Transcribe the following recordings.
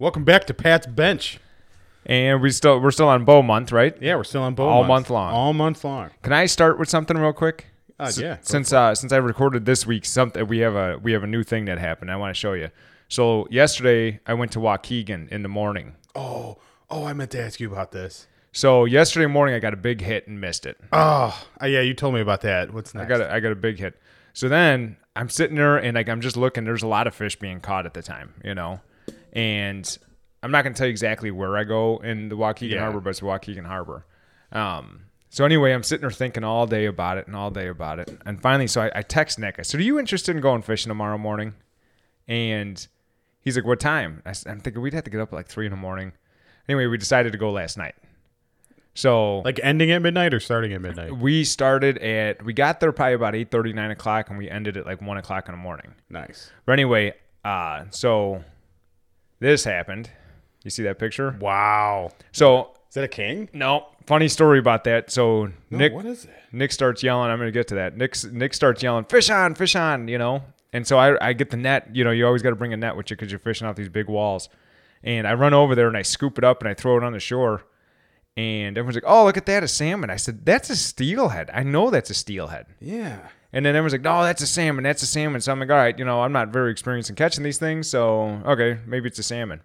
Welcome back to Pat's Bench. And we still we're still on bow month, right? Yeah, we're still on bow All month. long. All month long. Can I start with something real quick? Uh, S- yeah, Since uh, since I recorded this week, something we have a we have a new thing that happened. I want to show you. So yesterday I went to Waukegan in the morning. Oh, oh, I meant to ask you about this. So yesterday morning I got a big hit and missed it. Oh, yeah, you told me about that. What's next? I got a, I got a big hit. So then I'm sitting there and like I'm just looking. There's a lot of fish being caught at the time, you know, and I'm not gonna tell you exactly where I go in the Waukegan Yeah. Harbor, but it's Waukegan Harbor. Um, so anyway, I'm sitting there thinking all day about it and all day about it, and finally, so I, I text Nick. I said, "Are you interested in going fishing tomorrow morning?" And he's like, "What time?" I, am thinking we'd have to get up at like three in the morning. Anyway, we decided to go last night. So like ending at midnight or starting at midnight. we started at we got there probably about 8 9 o'clock and we ended at like 1 o'clock in the morning Nice. but anyway uh so this happened. You see that picture? Wow. so Is that a king? no. Funny story about that. So No, nick what is it? nick starts yelling. I'm gonna get to that. Nick nick starts yelling fish on fish on you know? And so i, I get the net. You know you always got to bring a net with you because you're fishing off these big walls. And i run over there and i scoop it up and i throw it on the shore. And everyone's like oh look at that a salmon. I said that's a steelhead. I know that's a steelhead. Yeah. And then everyone's like, no, that's a salmon. That's a salmon. So I'm like, all right, you know, I'm not very experienced in catching these things. So, okay, maybe it's a salmon.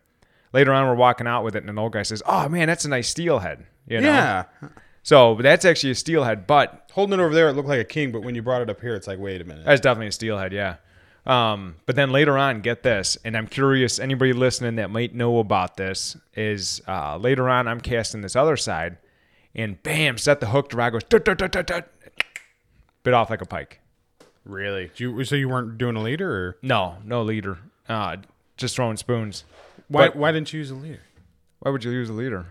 Later on, we're walking out with it, and an old guy says, oh, man, that's a nice steelhead. You know? Yeah. So that's actually a steelhead, but Holding it over there, it looked like a king, but when you brought it up here, it's like, wait a minute. that's definitely a steelhead, yeah. Um, but then later on, get this, and I'm curious, anybody listening that might know about this is uh, later on, I'm casting this other side, and bam, set the hook, rod goes, tut, tut, tut, tut, tut, bit off like a pike. Really? You, so you weren't doing a leader, or No, no leader. Uh, just throwing spoons. why? But- why didn't you use a leader? Why would you use a leader?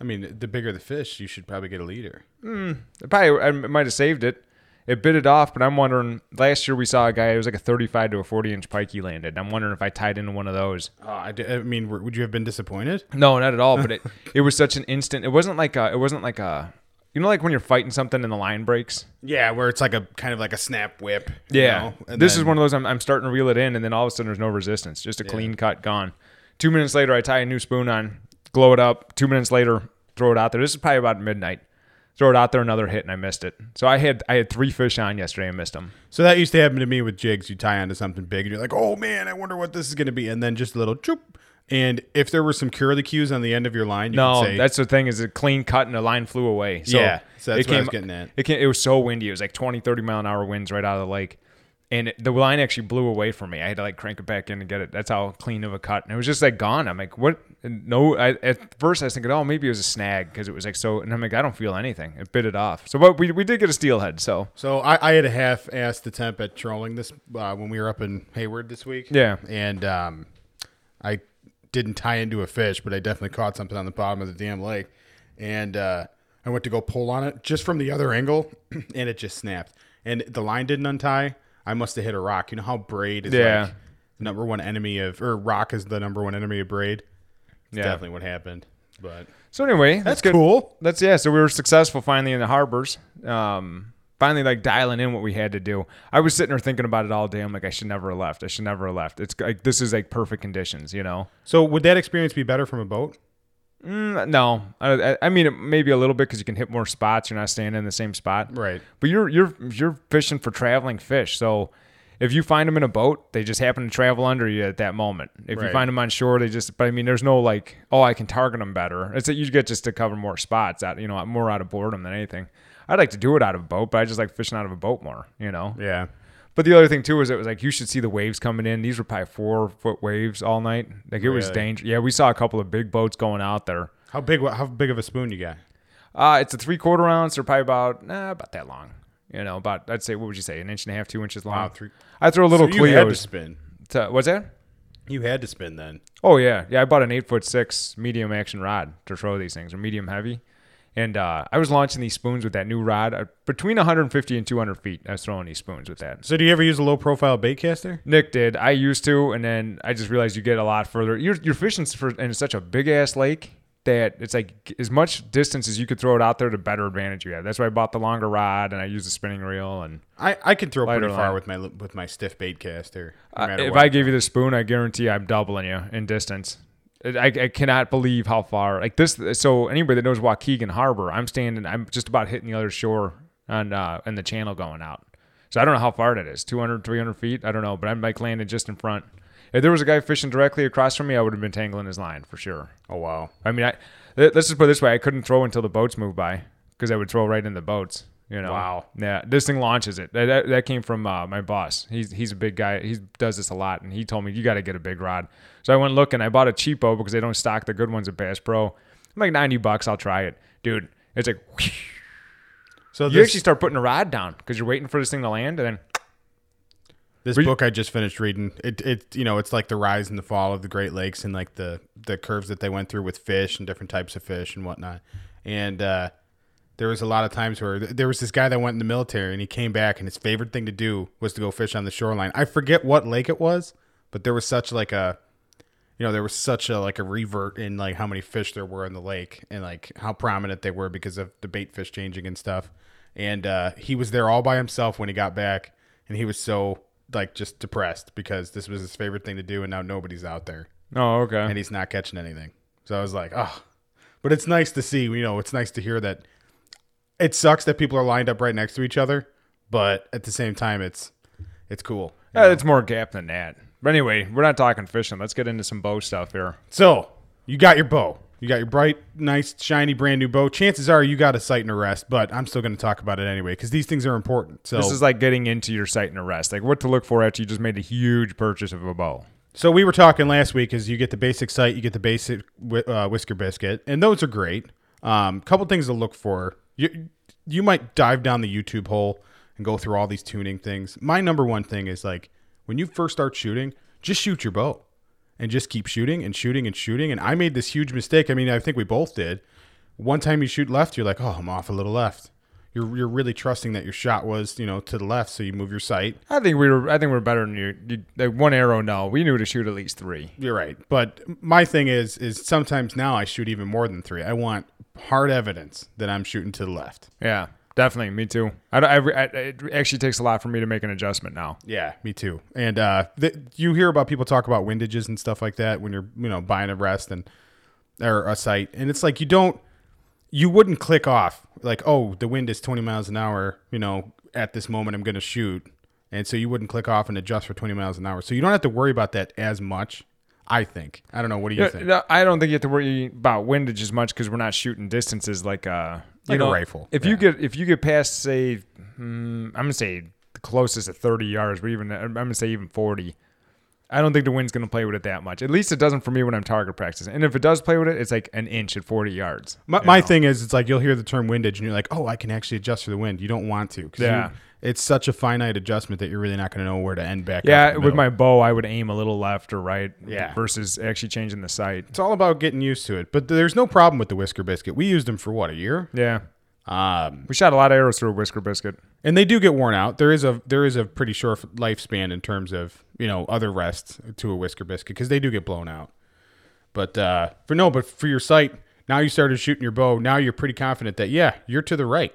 I mean, the bigger the fish, you should probably get a leader. It probably I might have saved it. It bit it off, but I'm wondering. Last year we saw a guy. It was like a 35 to a 40 inch pike he landed. I'm wondering if I tied into one of those. Oh, I, mean, w- would you have been disappointed? No, not at all. But it it was such an instant. It wasn't like a. It wasn't like a. You know, like when you're fighting something and the line breaks. Yeah, where it's like a kind of like a snap whip. you Yeah. know, and this is one of those. I'm, I'm starting to reel it in, and then all of a sudden there's no resistance. Just a clean cut, gone. Two minutes later, I tie a new spoon on, glow it up. Two minutes later, throw it out there. This is probably about midnight. Throw it out there, another hit, and I missed it. So I had I had three fish on yesterday and missed them. So that used to happen to me with jigs. You tie onto something big, and you're like, "Oh man, I wonder what this is going to be," and then just a little choop. And if there were some curlicues on the end of your line, you No, say, that's the thing is a clean cut and the line flew away. So Yeah, so that's it what I came, was getting at. It, came, it was so windy. It was like 20, 30 mile an hour winds right out of the lake. And it, the line actually blew away from me. I had to like crank it back in to get it. That's how clean of a cut. And it was just like gone. I'm like, what? And No, I, at first I was thinking, oh, maybe it was a snag because it was like so. And I'm like, I don't feel anything. It bit it off. So, but we, we did get a steelhead. So, So I, I had a half-assed attempt at trolling this uh, when we were up in Hayward this week. Yeah. and um, I didn't tie into a fish, but I definitely caught something on the bottom of the damn lake, and uh, I went to go pull on it just from the other angle, and it just snapped, and the line didn't untie. I must have hit a rock. You know how braid is Yeah. like number one enemy of, or rock is the number one enemy of braid. It's Yeah. definitely what happened. But so anyway, that's good. cool. That's yeah. So we were successful finally in the harbors. Um, finally like dialing in what we had to do. I was sitting there thinking about it all day. I'm like, I should never have left. I should never have left. It's like this is like perfect conditions, you know. So would that experience be better from a boat? Mm, no, I, I- mean maybe a little bit because you can hit more spots. You're not staying in the same spot, Right. But you're you're you're fishing for traveling fish. So if you find them in a boat, they just happen to travel under you at that moment. If you find them on shore, they just. But I mean, there's no like, oh, I can target them better. It's that you get just to cover more spots. Out you know, more out of boredom than anything. I'd like to do it out of a boat, but I just like fishing out of a boat more. You know. Yeah. But the other thing too is it was like you should see the waves coming in. These were probably four foot waves all night. Like it was Really? dangerous. Yeah, we saw a couple of big boats going out there. How big? How big of a spoon you got? Uh, it's a three quarter ounce. They're probably about nah, about that long. You know, about I'd say what would you say, an inch and a half, two inches long. Wow, three- I throw a little so you had to spin. To, what's that? You had to spin then. Oh yeah, yeah. I bought an eight foot six medium action rod to throw these things, or medium heavy. And uh, I was launching these spoons with that new rod uh, between 150 and 200 feet. I was throwing these spoons with that. So do you ever use a low profile bait caster? Nick did. I used to, and then I just realized you get a lot further. You're you're fishing for in such a big ass lake that it's like as much distance as you could throw it out there, the better advantage you have. That's why I bought the longer rod and I use the spinning reel. And I, I can throw pretty far line. with my with my stiff bait caster. no uh, if what. I gave you the spoon, I guarantee I'm doubling you in distance. I, I cannot believe how far like this. So anybody that knows Waukegan Harbor, I'm standing. I'm just about hitting the other shore on uh, and the channel going out. So I don't know how far that is 200, 300 feet. I don't know, but I'm like landing just in front. If there was a guy fishing directly across from me, I would have been tangling his line for sure. Oh wow. I mean, I let- let's just put it this way: I couldn't throw until the boats moved by because I would throw right in the boats. You know. Wow. Yeah, this thing launches it. That, that, that came from uh, my boss. He's he's a big guy. He does this a lot, and he told me you got to get a big rod. So I went looking. I bought a cheapo because they don't stock the good ones at Bass Pro. I'm like ninety bucks. I'll try it, dude. It's like So you this, actually start putting a rod down because you're waiting for this thing to land, and then this book I just finished reading, it it you know, it's like the rise and the fall of the Great Lakes and like the the curves that they went through with fish and different types of fish and whatnot. And uh there was a lot of times where there was this guy that went in the military and he came back and his favorite thing to do was to go fish on the shoreline. I forget what lake it was, but there was such like a you know, there was such a like a revert in like how many fish there were in the lake and like how prominent they were because of the bait fish changing and stuff. And uh, he was there all by himself when he got back, and he was so like just depressed because this was his favorite thing to do, and now nobody's out there oh okay. and he's not catching anything. So I was like, oh, but it's nice to see. You know, it's nice to hear that. It sucks that people are lined up right next to each other, but at the same time, it's it's cool. Yeah, it's more gap than that. But anyway, we're not talking fishing. Let's get into some bow stuff here. So you got your bow. You got your bright, nice, shiny, brand new bow. Chances are you got a sight and a rest, but I'm still going to talk about it anyway because these things are important. So This is like getting into your sight and arrest. Like what to look for after you just made a huge purchase of a bow. So we were talking last week is you get the basic sight, you get the basic uh, whisker biscuit, and those are great. Um, couple things to look for. You you might dive down the YouTube hole and go through all these tuning things. My number one thing is like when you first start shooting, just shoot your bow and just keep shooting and shooting and shooting. And I made this huge mistake. I mean, I think we both did. One time you shoot left, you're like, oh, I'm off a little left. You're, you're really trusting that your shot was, you know, to the left, so you move your sight. I think we were. I think we're better than you. you like one arrow. No, we knew to shoot at least three. You're right. But my thing is is sometimes now I shoot even more than three. I want hard evidence that I'm shooting to the left. Yeah, definitely. Me too. I, don't- I, I, it actually takes a lot for me to make an adjustment now. Yeah, me too. And uh, th- you hear about people talk about windages and stuff like that when you're you know buying a rest and or a sight, and it's like you don't you wouldn't click off like oh the wind is 20 miles an hour you know at this moment I'm going to shoot, and so you wouldn't click off and adjust for 20 miles an hour. So you don't have to worry about that as much. I think. I don't know. What do you think? no, I don't think you have to worry about windage as much because we're not shooting distances like uh Like a rifle, If yeah. you get if you get past say, hmm, I'm gonna say the closest at 30 yards, but even I'm gonna say even 40. I don't think the wind's gonna play with it that much. At least it doesn't for me when I'm target practicing. And if it does play with it, it's like an inch at 40 yards. My, my thing is, it's like you'll hear the term windage, and you're like, "Oh, I can actually adjust for the wind." You don't want to, 'cause Yeah. it's such a finite adjustment that you're really not going to know where to end back. Yeah, with my bow, I would aim a little left or right. Yeah. Versus actually changing the sight. it's all about getting used to it. But there's no problem with the whisker biscuit. We used them for what a year, Yeah. um, We shot a lot of arrows through a whisker biscuit. and they do get worn out. There is a there is a pretty short lifespan in terms of you know other rests to a whisker biscuit because they do get blown out. But uh, for no, but for your sight, now you started shooting your bow. Now you're pretty confident that yeah, you're to the right.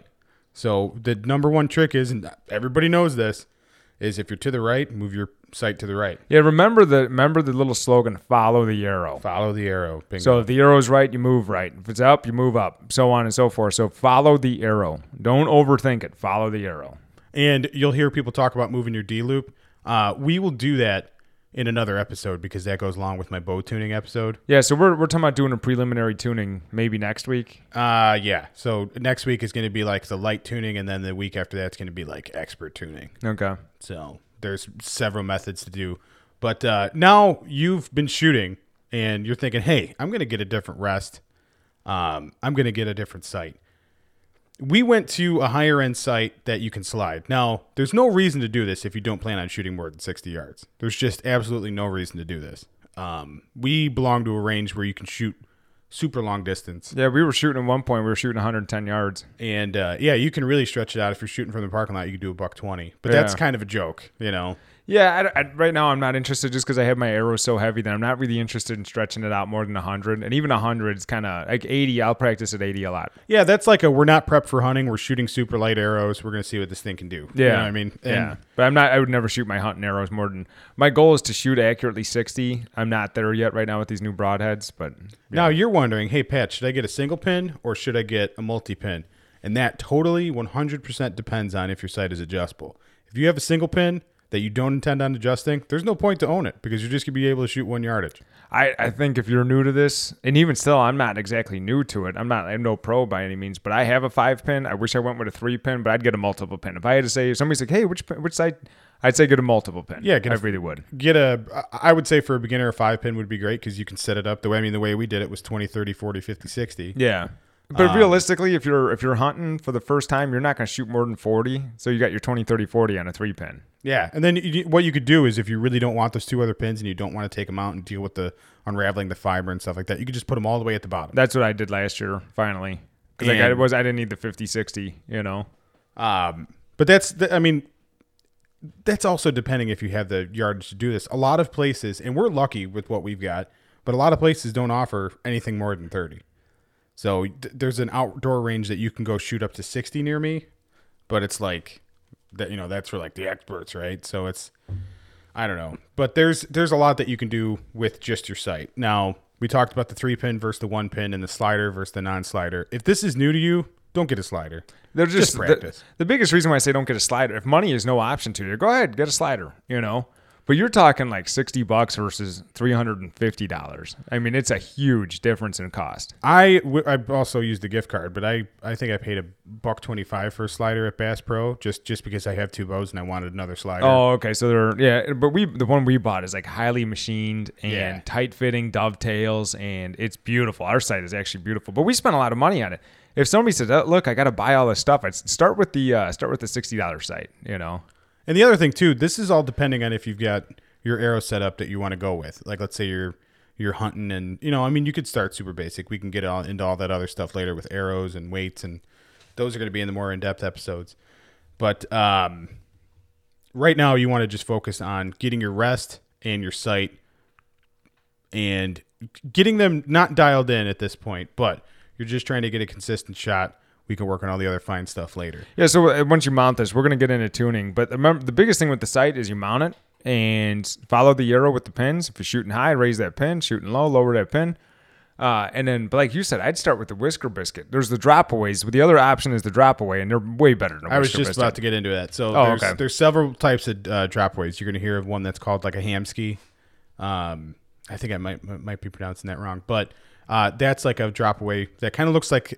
So the number one trick is, and everybody knows this, is if you're to the right, move your sight to the right. Yeah, remember the remember the little slogan, follow the arrow. Follow the arrow. Bingo. So if the arrow's right, you move right. If it's up, you move up, so on and so forth. So follow the arrow. Don't overthink it. Follow the arrow. and you'll hear people talk about moving your D loop. Uh, we will do that in another episode because that goes along with my bow tuning episode. Yeah, so we're, we're talking about doing a preliminary tuning maybe next week. Uh, yeah. So next week is going to be like the light tuning, and then the week after that's going to be like expert tuning. Okay. So there's several methods to do. But uh, now you've been shooting and you're thinking, hey, I'm going to get a different rest. Um, I'm going to get a different sight. We went to a higher end sight that you can slide. Now, there's no reason to do this if you don't plan on shooting more than 60 yards. There's just absolutely no reason to do this. Um, we belong to a range where you can shoot super long distance. Yeah, we were shooting at one point. We were shooting 110 yards. And uh, yeah, you can really stretch it out. If you're shooting from the parking lot, you can do a buck 20. But that's kind of a joke, you know? Yeah, I, I- right now I'm not interested just because I have my arrow so heavy that I'm not really interested in stretching it out more than 100. And even 100 is kind of like 80. I'll practice at 80 a lot. Yeah, that's like a we're not prepped for hunting. We're shooting super light arrows. We're gonna see what this thing can do. Yeah, you know what I mean, And yeah, but I'm not. I would never shoot my hunting arrows more than my goal is to shoot accurately 60. I'm not there yet right now with these new broadheads, but Now you're wondering, hey Pat, should I get a single pin or should I get a multi pin? And that totally 100% depends on if your sight is adjustable. If you have a single pin that you don't intend on adjusting, there's no point to own it because you're just gonna be able to shoot one yardage. I, I think if you're new to this, and even still, I'm not exactly new to it. I'm not. I'm no pro by any means, but I have a five pin. I wish I went with a three pin, but I'd get a multiple pin. If I had to say, if somebody's like, "Hey, which pin- which side?" I'd say get a multiple pin. Yeah, get I a- really would. Get a, I would say for a beginner, a five pin would be great because you can set it up the way, I mean, the way we did it was 20, 30, 40, 50, 60. Yeah. Um, But realistically, if you're if you're hunting for the first time, you're not going to shoot more than 40. So you got your 20, 30, 40 on a three pin. Yeah, and then you, what you could do is if you really don't want those two other pins and you don't want to take them out and deal with the unraveling the fiber and stuff like that, you could just put them all the way at the bottom. That's what I did last year, finally. Because like I was, I didn't need the 50, 60, you know? Um, but that's, the, I mean, that's also depending if you have the yardage to do this. A lot of places, and we're lucky with what we've got, but a lot of places don't offer anything more than 30. So th- there's an outdoor range that you can go shoot up to 60 near me, but it's like that, you know, that's for like the experts, right? So it's, I don't know, but there's there's a lot that you can do with just your sight. Now we talked about the three pin versus the one pin and the slider versus the non-slider. If this is new to you, don't get a slider. They're just, Just practice. The, the biggest reason why I say don't get a slider, if money is no option to you, go ahead, get a slider, you know? But you're talking like 60 bucks versus $350. I mean, it's a huge difference in cost. I, w- I also used the gift card, but I, I think I paid a buck twenty five for a slider at Bass Pro just just because I have two bows and I wanted another slider. Oh, okay. So they're yeah, but we the one we bought is like highly machined and Yeah. tight fitting dovetails, and it's beautiful. Our sight is actually beautiful, but we spent a lot of money on it. If somebody said, oh, "Look, I got to buy all this stuff," I'd start with the uh, start with the sixty dollars sight. You know, And the other thing too, this is all depending on if you've got your arrow setup that you want to go with. Like let's say you're you're hunting and you know, I mean you could start super basic. We can get all into all that other stuff later with arrows and weights and those are going to be in the more in-depth episodes. But um right now you want to just focus on getting your rest and your sight and getting them not dialed in at this point, but you're just trying to get a consistent shot. We can work on all the other fine stuff later. yeah. So uh, once you mount this, we're gonna get into tuning. But remember, the biggest thing with the sight is you mount it and follow the arrow with the pins. If you're shooting high, raise that pin. Shooting low, lower that pin. Uh, and then, like you said, I'd start with the whisker biscuit. There's the dropaways, but the other option is the dropaway, and they're way better I was just biscuit. about to get into that. So Oh, there's, okay. there's several types of uh, dropways. You're going to hear of one that's called like a Hamskea. Um, I think I might might be pronouncing that wrong, but uh, that's like a dropaway that kind of looks like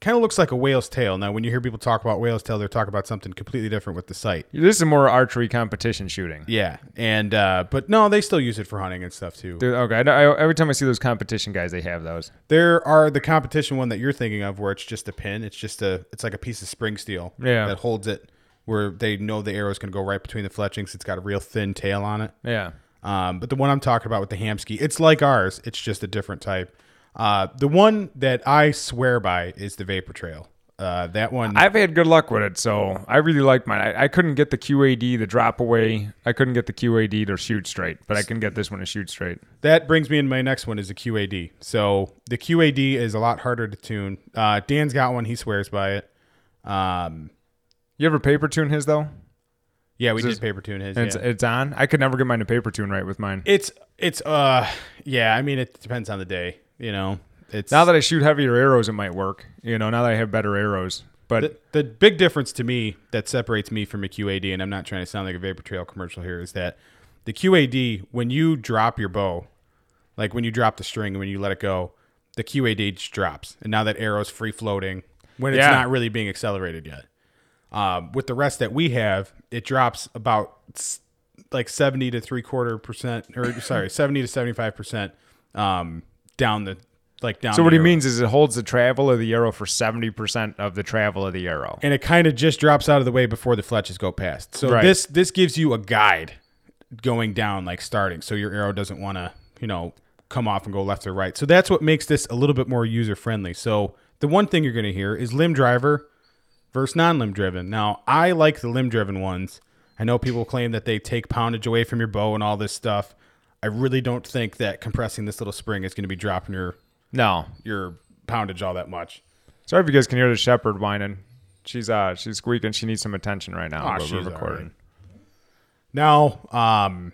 kind of looks like a whale's tail. Now, when you hear people talk about whale's tail, they're talking about something completely different with the sight. This is more archery competition shooting. Yeah, and uh, but no, they still use it for hunting and stuff too. Dude, okay. I, know- I, every time I see those competition guys, they have those. There are the competition one that you're thinking of, where it's just a pin. It's just a it's like a piece of spring steel Yeah. that holds it, where they know the arrow's going to go right between the fletchings. It's got a real thin tail on it. Yeah. Um, but the one I'm talking about with the Hamskea, it's like ours. It's just a different type. Uh, the one that I swear by is the Vapor Trail. Uh, that one, I've had good luck with it, so I really like mine. I, I couldn't get the QAD, the drop away. I couldn't get the QAD to shoot straight, but I can get this one to shoot straight. that brings me in my next one is the QAD. So the QAD is a lot harder to tune. Uh, Dan's got one. He swears by it. Um, You ever paper tune his though? yeah, we did paper tune his. And It's it's on. I could never get mine to paper tune right with mine. It's it's uh yeah. I mean, it depends on the day. You know, it's Now that I shoot heavier arrows, it might work. You know, now that I have better arrows. But the, the big difference to me that separates me from a QAD, and I'm not trying to sound like a Vapor Trail commercial here, is that the QAD, when you drop your bow, like when you drop the string and when you let it go, the QAD just drops. And now that arrow's free floating when it's Yeah. not really being accelerated yet. Um, with the rest that we have, it drops about like 70 to three quarter percent, or sorry, 70 to 75 percent um, down the like down. so what he arrow. means is it holds the travel of the arrow for seventy percent of the travel of the arrow. and it kind of just drops out of the way before the fletches go past. So Right. this this gives you a guide going down like starting, so your arrow doesn't want to you know come off and go left or right. So that's what makes this a little bit more user friendly. So the one thing you're going to hear is limb driver versus non limb driven. Now I like the limb driven ones. I know people claim that they take poundage away from your bow and all this stuff. I really don't think that compressing this little spring is going to be dropping your No. your poundage all that much. Sorry if you guys can hear the shepherd whining. She's uh she's squeaking. She needs some attention right now. We're she's recording. Now, um,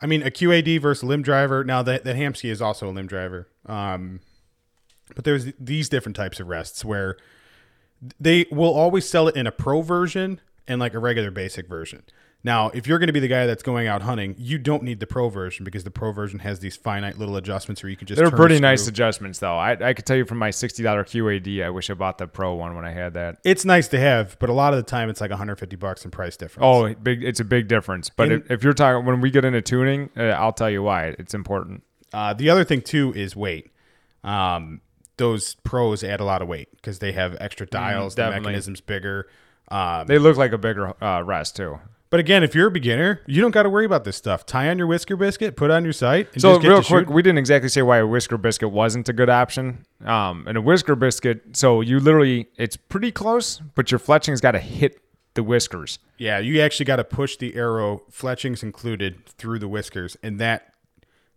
I mean, a QAD versus limb driver. Now that that Hamskea is also a limb driver. Um, but there's these different types of rests where they will always sell it in a pro version and like a regular basic version. Now, if you're going to be the guy that's going out hunting, you don't need the pro version because the pro version has these finite little adjustments where you can just. They're pretty nice adjustments though. I I could tell you from my sixty dollar QAD, I wish I bought the pro one when I had that. It's nice to have, but a lot of the time it's like 150 bucks in price difference. Oh, big! It's a big difference. But And- if, if you're talking when we get into tuning, uh, I'll tell you why it's important. Uh, the other thing too is weight. Um, those pros add a lot of weight because they have extra dials. the mechanism's bigger. Um, They look like a bigger uh, rest too. But again, if you're a beginner, you don't got to worry about this stuff. Tie on your whisker biscuit, put on your sight, and So just get real to quick, shoot. we didn't exactly say why a whisker biscuit wasn't a good option. Um, and a whisker biscuit, so you literally, it's pretty close, but your fletching's got to hit the whiskers. Yeah, you actually got to push the arrow, fletchings included, through the whiskers, and that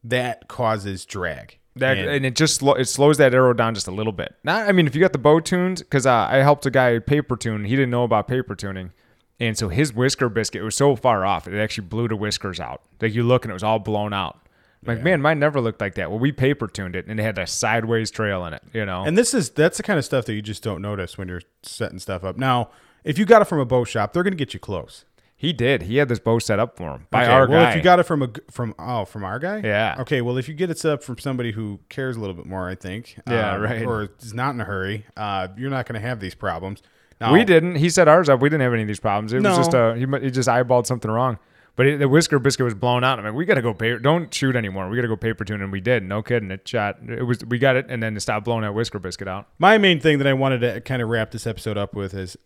that causes drag. That And- and, it just it slows that arrow down just a little bit. Not, I mean, if you got the bow tuned, because uh, I helped a guy paper tune, he didn't know about paper tuning, and so his whisker biscuit was so far off, it actually blew the whiskers out. Like you look and it was all blown out. Like man, mine never looked like that. Well, we paper tuned it, and it had a sideways trail in it. You know, And this is that's the kind of stuff that you just don't notice when you're setting stuff up. Now, if you got it from a bow shop, they're going to get you close. he did. He had this bow set up for him by Okay, our well, guy. Well, if you got it from a from oh from our guy, Yeah. Okay, well, if you get it set up from somebody who cares a little bit more, I think, Yeah, um, right. or is not in a hurry, uh, you're not going to have these problems. Now, We didn't. He set ours up. We didn't have any of these problems. It No. was just a uh, he, he just eyeballed something wrong. But it, the whisker biscuit was blown out. I'm like, we got to go paper. Don't shoot anymore. We got to go paper tune, and we did. No kidding. It shot. It was. We got it, and then it stopped blowing that whisker biscuit out. My main thing that I wanted to kind of wrap this episode up with is,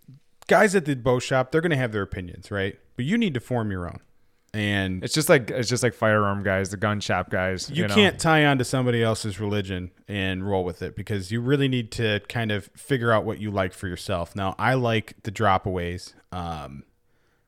guys at the bow shop, they're going to have their opinions, right? But you need to form your own, and It's just like it's just like firearm guys, the gun shop guys. you, You, know? can't tie on to somebody else's religion and roll with it because you really need to kind of figure out what you like for yourself. Now, I like the dropaways. Um,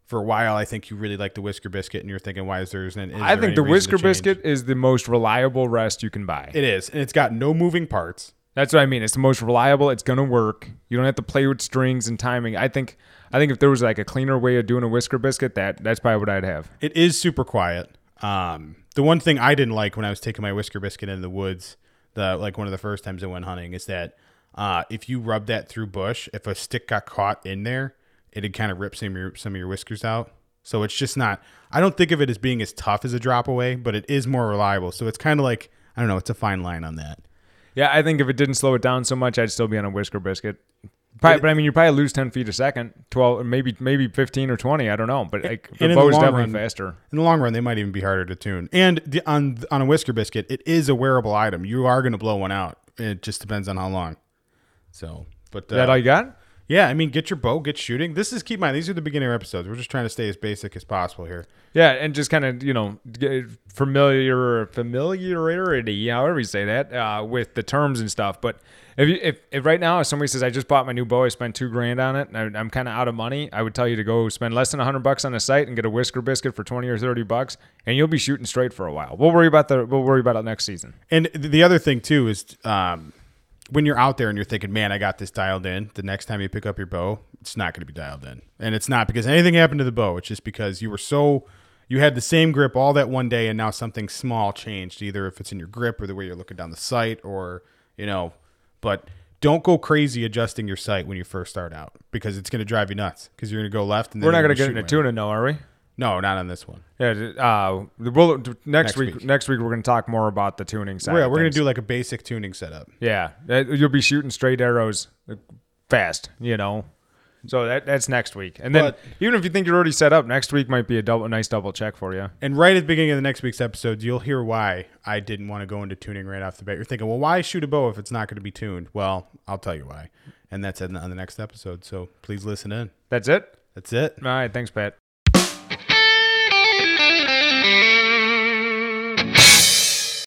for a while, I think you really like the whisker biscuit, and you're thinking, why is there? Is an?" I there think the whisker biscuit is the most reliable rest you can buy. It is, and it's got no moving parts. That's what I mean. It's the most reliable. It's gonna work. You don't have to play with strings and timing. I think. I think if there was like a cleaner way of doing a whisker biscuit, that that's probably what I'd have. It is super quiet. Um, the one thing I didn't like when I was taking my whisker biscuit into the woods, the like one of the first times I went hunting, is that uh, if you rub that through bush, if a stick got caught in there, it'd kind of rip some of your some of your whiskers out. So it's just not. I don't think of it as being as tough as a drop away, but it is more reliable. So it's kind of like I don't know. It's a fine line on that. Yeah, I think if it didn't slow it down so much, I'd still be on a whisker biscuit. Probably, but I mean, you probably lose ten feet a second, twelve, maybe maybe fifteen or twenty. I don't know, but like the bow is definitely run- faster. In the long run, they might even be harder to tune. And the, on on a whisker biscuit, it is a wearable item. You are going to blow one out. It just depends on how long. So, but Is that uh, all you got? Yeah, I mean, get your bow, get shooting. This is keep in mind. These are the beginner episodes. We're just trying to stay as basic as possible here. Yeah, and just kind of you know get familiar familiarity, however you say that, uh, with the terms and stuff. But if you if, if right now if somebody says I just bought my new bow, I spent two grand on it, and I, I'm kind of out of money, I would tell you to go spend less than hundred bucks on a sight and get a whisker biscuit for twenty or thirty bucks, and you'll be shooting straight for a while. We'll worry about the we'll worry about it next season. And the other thing too is um, when you're out there and you're thinking, "Man, I got this dialed in." The next time you pick up your bow, it's not going to be dialed in, and it's not because anything happened to the bow. It's just because you were so you had the same grip all that one day, and now something small changed. Either if it's in your grip or the way you're looking down the sight, or you know, but. Don't go crazy adjusting your sight when you first start out because it's going to drive you nuts because you're going to go left and then We're not going to get into tuna, no, are we? No, not on this one. Yeah, uh, we'll, next, Next week, week. Next week, we're going to talk more about the tuning side. Yeah, we're going to do like a basic tuning setup. Yeah, you'll be shooting straight arrows fast, you know. So that that's next week, and then But- even if you think you're already set up, next week might be a double, a nice double check for you. And right at the beginning of the next week's episode, you'll hear why I didn't want to go into tuning right off the bat. You're thinking, well, why shoot a bow if it's not going to be tuned? Well, I'll tell you why. And that's in- on the next episode. So please listen in. That's it. That's it. All right, thanks, Pat.